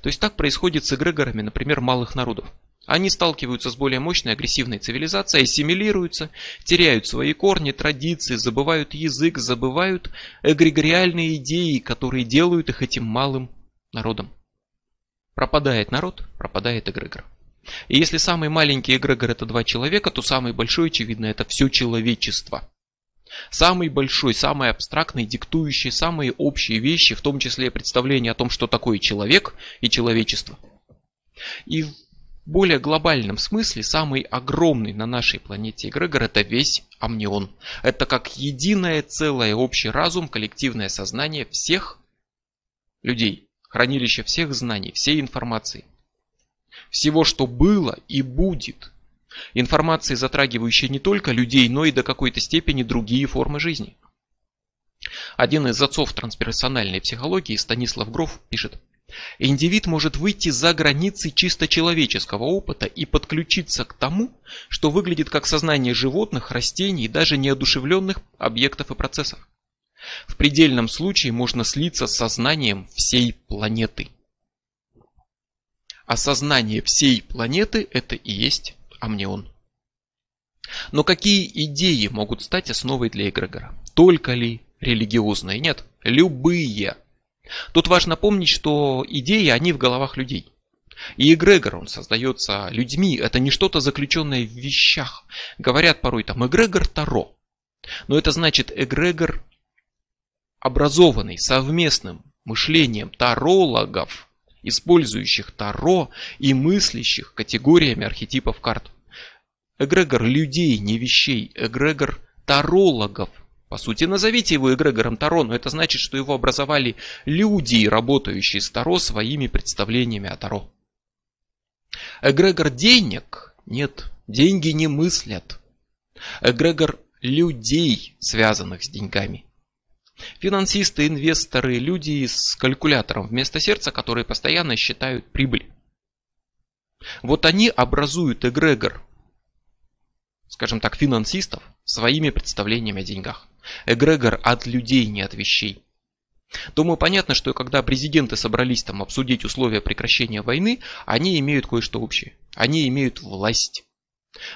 То есть так происходит с эгрегорами, например, малых народов. Они сталкиваются с более мощной агрессивной цивилизацией, ассимилируются, теряют свои корни, традиции, забывают язык, забывают эгрегориальные идеи, которые делают их этим малым народом. Пропадает народ, пропадает эгрегор. И если самый маленький эгрегор это два человека, то самый большой, очевидно, это все человечество. Самый большой, самый абстрактный, диктующий самые общие вещи, в том числе представление о том, что такое человек и человечество. И более глобальном смысле самый огромный на нашей планете эгрегор это весь амнион. Это как единое целое общий разум, коллективное сознание всех людей, хранилище всех знаний, всей информации. Всего, что было и будет – Информации, затрагивающей не только людей, но и до какой-то степени другие формы жизни. Один из отцов трансперсональной психологии, Станислав Гров, пишет, Индивид может выйти за границы чисто человеческого опыта и подключиться к тому, что выглядит как сознание животных, растений и даже неодушевленных объектов и процессов. В предельном случае можно слиться с сознанием всей планеты. Осознание всей планеты – это и есть а мне он. Но какие идеи могут стать основой для эгрегора? Только ли религиозные, нет, любые. Тут важно помнить, что идеи, они в головах людей. И эгрегор, он создается людьми, это не что-то заключенное в вещах. Говорят порой там эгрегор Таро. Но это значит эгрегор образованный совместным мышлением тарологов, использующих таро и мыслящих категориями архетипов карт. Эгрегор людей, не вещей, эгрегор тарологов. По сути, назовите его эгрегором Таро, но это значит, что его образовали люди, работающие с Таро своими представлениями о Таро. Эгрегор денег? Нет, деньги не мыслят. Эгрегор людей, связанных с деньгами. Финансисты, инвесторы, люди с калькулятором вместо сердца, которые постоянно считают прибыль. Вот они образуют эгрегор, скажем так, финансистов своими представлениями о деньгах. Эгрегор от людей, не от вещей. Думаю, понятно, что когда президенты собрались там обсудить условия прекращения войны, они имеют кое-что общее. Они имеют власть.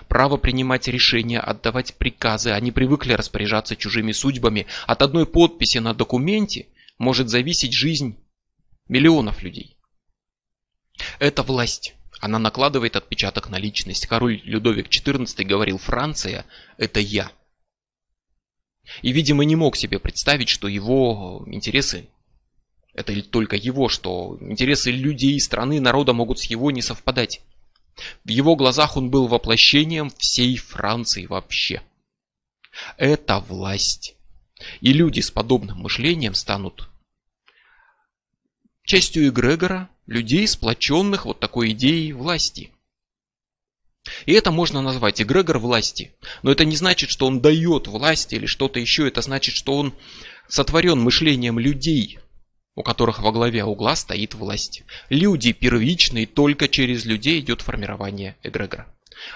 Право принимать решения, отдавать приказы. Они привыкли распоряжаться чужими судьбами. От одной подписи на документе может зависеть жизнь миллионов людей. Это власть. Она накладывает отпечаток на личность. Король Людовик XIV говорил, Франция – это я. И, видимо, не мог себе представить, что его интересы, это только его, что интересы людей, страны, народа могут с его не совпадать. В его глазах он был воплощением всей Франции вообще. Это власть. И люди с подобным мышлением станут частью эгрегора людей, сплоченных вот такой идеей власти. И это можно назвать эгрегор власти. Но это не значит, что он дает власть или что-то еще. Это значит, что он сотворен мышлением людей, у которых во главе угла стоит власть. Люди первичные, только через людей идет формирование эгрегора.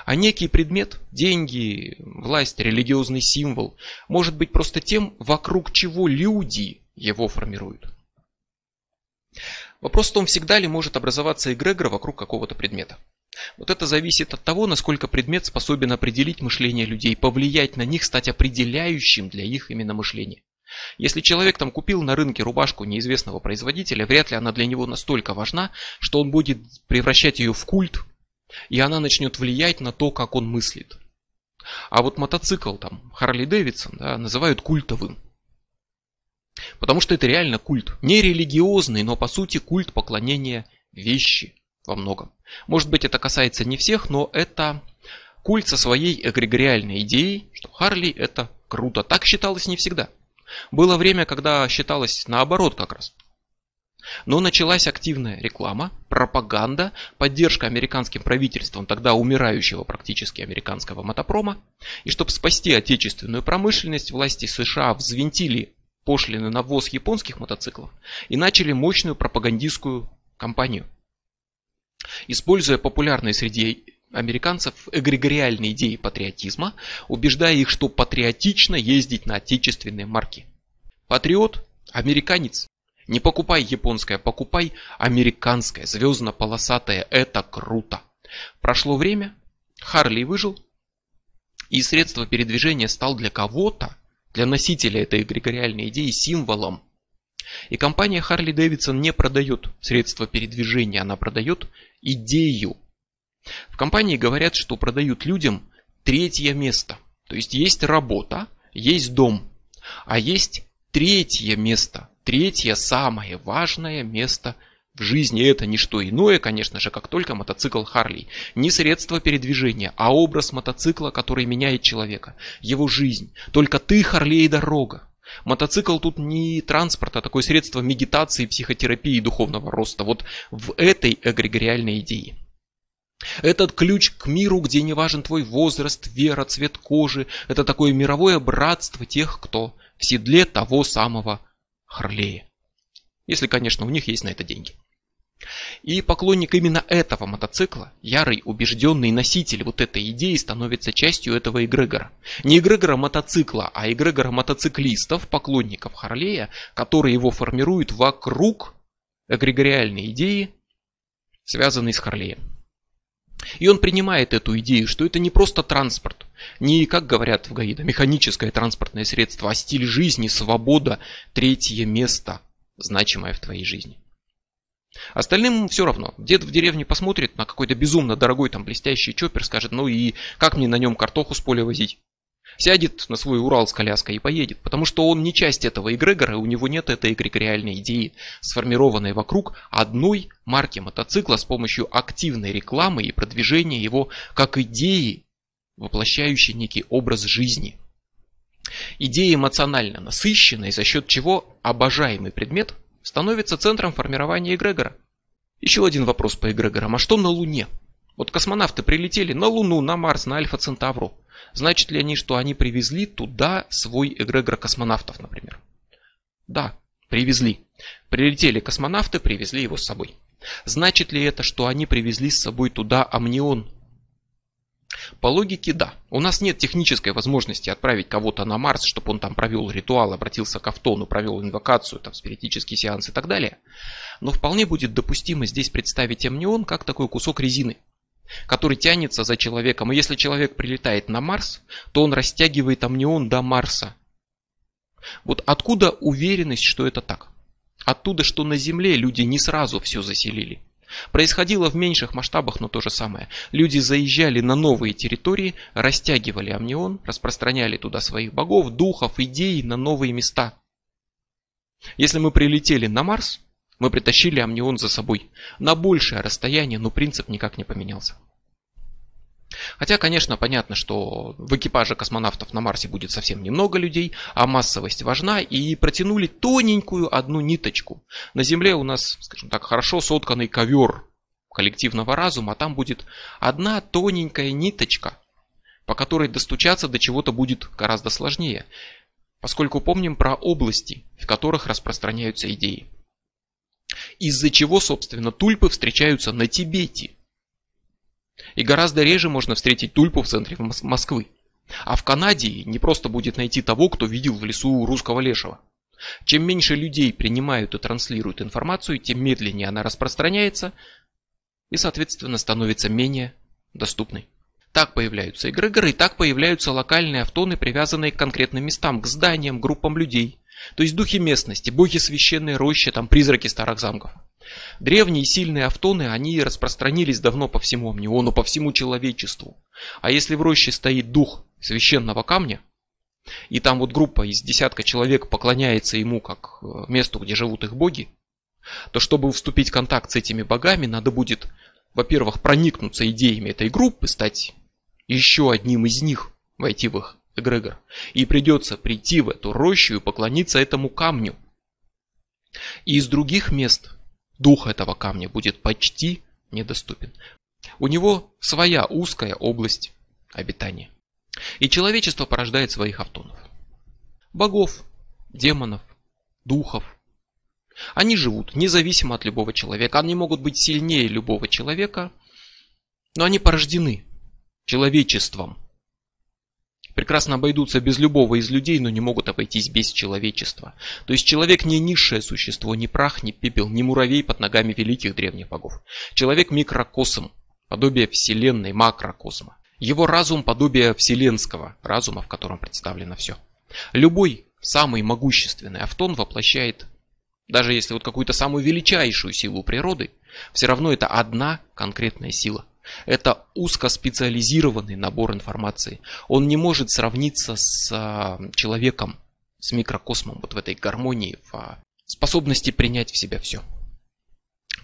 А некий предмет, деньги, власть, религиозный символ, может быть просто тем, вокруг чего люди его формируют. Вопрос в том, всегда ли может образоваться эгрегор вокруг какого-то предмета. Вот это зависит от того, насколько предмет способен определить мышление людей, повлиять на них, стать определяющим для их именно мышления. Если человек там купил на рынке рубашку неизвестного производителя, вряд ли она для него настолько важна, что он будет превращать ее в культ, и она начнет влиять на то, как он мыслит. А вот мотоцикл там Харли Дэвидсон да, называют культовым. Потому что это реально культ. Не религиозный, но по сути культ поклонения вещи во многом. Может быть это касается не всех, но это культ со своей эгрегориальной идеей, что Харли это круто. Так считалось не всегда. Было время, когда считалось наоборот как раз. Но началась активная реклама, пропаганда, поддержка американским правительством тогда умирающего практически американского мотопрома. И чтобы спасти отечественную промышленность, власти США взвинтили пошлины на ввоз японских мотоциклов и начали мощную пропагандистскую кампанию. Используя популярные среди американцев эгрегориальные идеи патриотизма, убеждая их, что патриотично ездить на отечественные марки. Патриот – американец. Не покупай японское, покупай американское, звездно-полосатое. Это круто. Прошло время, Харли выжил, и средство передвижения стал для кого-то, для носителя этой эгрегориальной идеи, символом. И компания Harley Davidson не продает средства передвижения, она продает идею. В компании говорят, что продают людям третье место. То есть есть работа, есть дом, а есть третье место. Третье самое важное место в жизни. Это не что иное, конечно же, как только мотоцикл Харли. Не средство передвижения, а образ мотоцикла, который меняет человека, его жизнь. Только ты, Харлей, дорога. Мотоцикл тут не транспорт, а такое средство медитации, психотерапии и духовного роста. Вот в этой эгрегориальной идее. Этот ключ к миру, где не важен твой возраст, вера, цвет кожи. Это такое мировое братство тех, кто в седле того самого Харлея. Если, конечно, у них есть на это деньги. И поклонник именно этого мотоцикла, ярый, убежденный носитель вот этой идеи, становится частью этого эгрегора. Не эгрегора мотоцикла, а эгрегора мотоциклистов, поклонников Харлея, которые его формируют вокруг эгрегориальной идеи, связанной с Харлеем. И он принимает эту идею, что это не просто транспорт, Не, как говорят в ГАИДа, механическое транспортное средство, а стиль жизни, свобода, третье место, значимое в твоей жизни. Остальным все равно. Дед в деревне посмотрит на какой-то безумно дорогой там блестящий чоппер, скажет, ну и как мне на нем картоху с поля возить? Сядет на свой Урал с коляской и поедет, потому что он не часть этого эгрегора, у него нет этой эгрегориальной идеи, сформированной вокруг одной марки мотоцикла с помощью активной рекламы и продвижения его как идеи, воплощающей некий образ жизни. Идея эмоционально насыщенная, за счет чего обожаемый предмет становится центром формирования эгрегора. Еще один вопрос по эгрегорам. А что на Луне? Вот космонавты прилетели на Луну, на Марс, на Альфа Центавру. Значит ли они, что они привезли туда свой эгрегор космонавтов, например? Да, привезли. Прилетели космонавты, привезли его с собой. Значит ли это, что они привезли с собой туда амнион, по логике да. У нас нет технической возможности отправить кого-то на Марс, чтобы он там провел ритуал, обратился к Автону, провел инвокацию, там, спиритический сеанс и так далее. Но вполне будет допустимо здесь представить амнион как такой кусок резины, который тянется за человеком. И если человек прилетает на Марс, то он растягивает амнион до Марса. Вот откуда уверенность, что это так? Оттуда, что на Земле люди не сразу все заселили. Происходило в меньших масштабах, но то же самое. Люди заезжали на новые территории, растягивали амнион, распространяли туда своих богов, духов, идей на новые места. Если мы прилетели на Марс, мы притащили амнион за собой на большее расстояние, но принцип никак не поменялся. Хотя, конечно, понятно, что в экипаже космонавтов на Марсе будет совсем немного людей, а массовость важна, и протянули тоненькую одну ниточку. На Земле у нас, скажем так, хорошо сотканный ковер коллективного разума, а там будет одна тоненькая ниточка, по которой достучаться до чего-то будет гораздо сложнее, поскольку помним про области, в которых распространяются идеи. Из-за чего, собственно, тульпы встречаются на Тибете – и гораздо реже можно встретить тульпу в центре Москвы. А в Канаде не просто будет найти того, кто видел в лесу русского лешего. Чем меньше людей принимают и транслируют информацию, тем медленнее она распространяется и, соответственно, становится менее доступной. Так появляются эгрегоры, и так появляются локальные автоны, привязанные к конкретным местам, к зданиям, группам людей. То есть духи местности, боги священной рощи, там призраки старых замков. Древние сильные автоны, они распространились давно по всему Амниону, по всему человечеству. А если в роще стоит дух священного камня, и там вот группа из десятка человек поклоняется ему как э, месту, где живут их боги, то чтобы вступить в контакт с этими богами, надо будет, во-первых, проникнуться идеями этой группы, стать еще одним из них, войти в их эгрегор. И придется прийти в эту рощу и поклониться этому камню. И из других мест дух этого камня будет почти недоступен. У него своя узкая область обитания. И человечество порождает своих автонов. Богов, демонов, духов. Они живут независимо от любого человека. Они могут быть сильнее любого человека, но они порождены человечеством прекрасно обойдутся без любого из людей, но не могут обойтись без человечества. То есть человек не низшее существо, ни прах, ни пепел, ни муравей под ногами великих древних богов. Человек микрокосм, подобие вселенной, макрокосма. Его разум подобие вселенского разума, в котором представлено все. Любой самый могущественный автон воплощает, даже если вот какую-то самую величайшую силу природы, все равно это одна конкретная сила. Это узкоспециализированный набор информации. Он не может сравниться с а, человеком, с микрокосмом, вот в этой гармонии, в а, способности принять в себя все.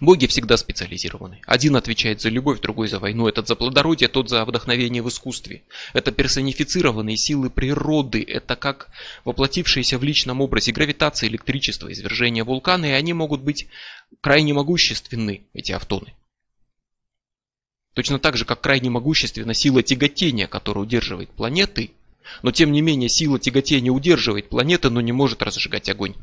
Боги всегда специализированы. Один отвечает за любовь, другой за войну. Этот за плодородие, тот за вдохновение в искусстве. Это персонифицированные силы природы. Это как воплотившиеся в личном образе гравитация, электричество, извержение вулкана. И они могут быть крайне могущественны, эти автоны. Точно так же, как крайне могущественна сила тяготения, которая удерживает планеты, но тем не менее сила тяготения удерживает планеты, но не может разжигать огонь.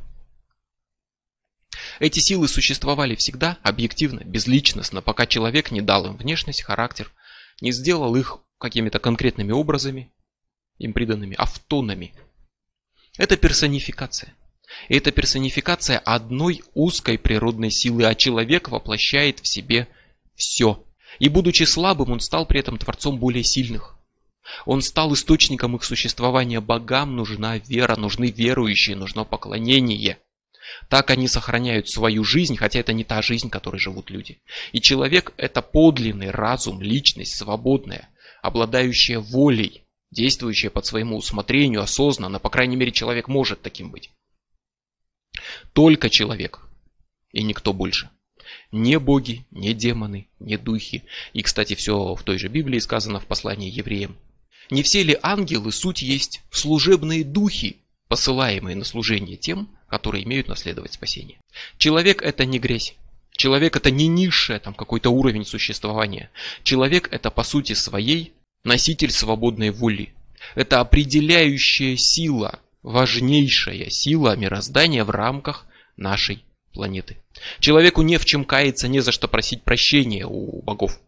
Эти силы существовали всегда, объективно, безличностно, пока человек не дал им внешность, характер, не сделал их какими-то конкретными образами, им приданными автонами. Это персонификация. И это персонификация одной узкой природной силы, а человек воплощает в себе все. И будучи слабым, он стал при этом творцом более сильных. Он стал источником их существования. Богам нужна вера, нужны верующие, нужно поклонение. Так они сохраняют свою жизнь, хотя это не та жизнь, которой живут люди. И человек – это подлинный разум, личность, свободная, обладающая волей, действующая под своему усмотрению, осознанно. По крайней мере, человек может таким быть. Только человек и никто больше. Не боги, не демоны, не духи. И, кстати, все в той же Библии сказано в послании евреям. Не все ли ангелы суть есть служебные духи, посылаемые на служение тем, которые имеют наследовать спасение? Человек это не грязь. Человек это не низшее, там какой-то уровень существования. Человек это по сути своей носитель свободной воли. Это определяющая сила, важнейшая сила мироздания в рамках нашей планеты. Человеку не в чем каяться, не за что просить прощения у богов.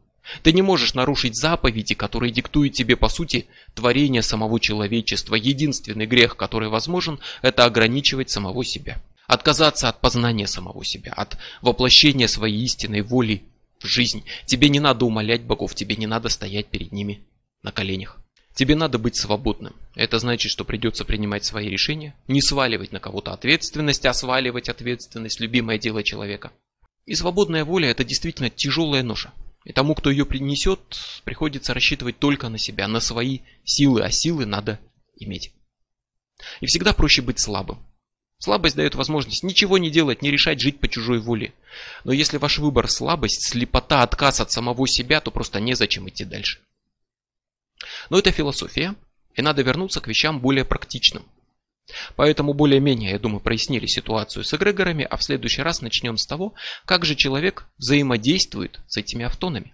Ты не можешь нарушить заповеди, которые диктуют тебе по сути творение самого человечества. Единственный грех, который возможен, это ограничивать самого себя. Отказаться от познания самого себя, от воплощения своей истинной воли в жизнь. Тебе не надо умолять богов, тебе не надо стоять перед ними на коленях. Тебе надо быть свободным. Это значит, что придется принимать свои решения, не сваливать на кого-то ответственность, а сваливать ответственность – любимое дело человека. И свободная воля – это действительно тяжелая ноша. И тому, кто ее принесет, приходится рассчитывать только на себя, на свои силы, а силы надо иметь. И всегда проще быть слабым. Слабость дает возможность ничего не делать, не решать жить по чужой воле. Но если ваш выбор слабость, слепота, отказ от самого себя, то просто незачем идти дальше. Но это философия, и надо вернуться к вещам более практичным. Поэтому более-менее, я думаю, прояснили ситуацию с эгрегорами, а в следующий раз начнем с того, как же человек взаимодействует с этими автонами.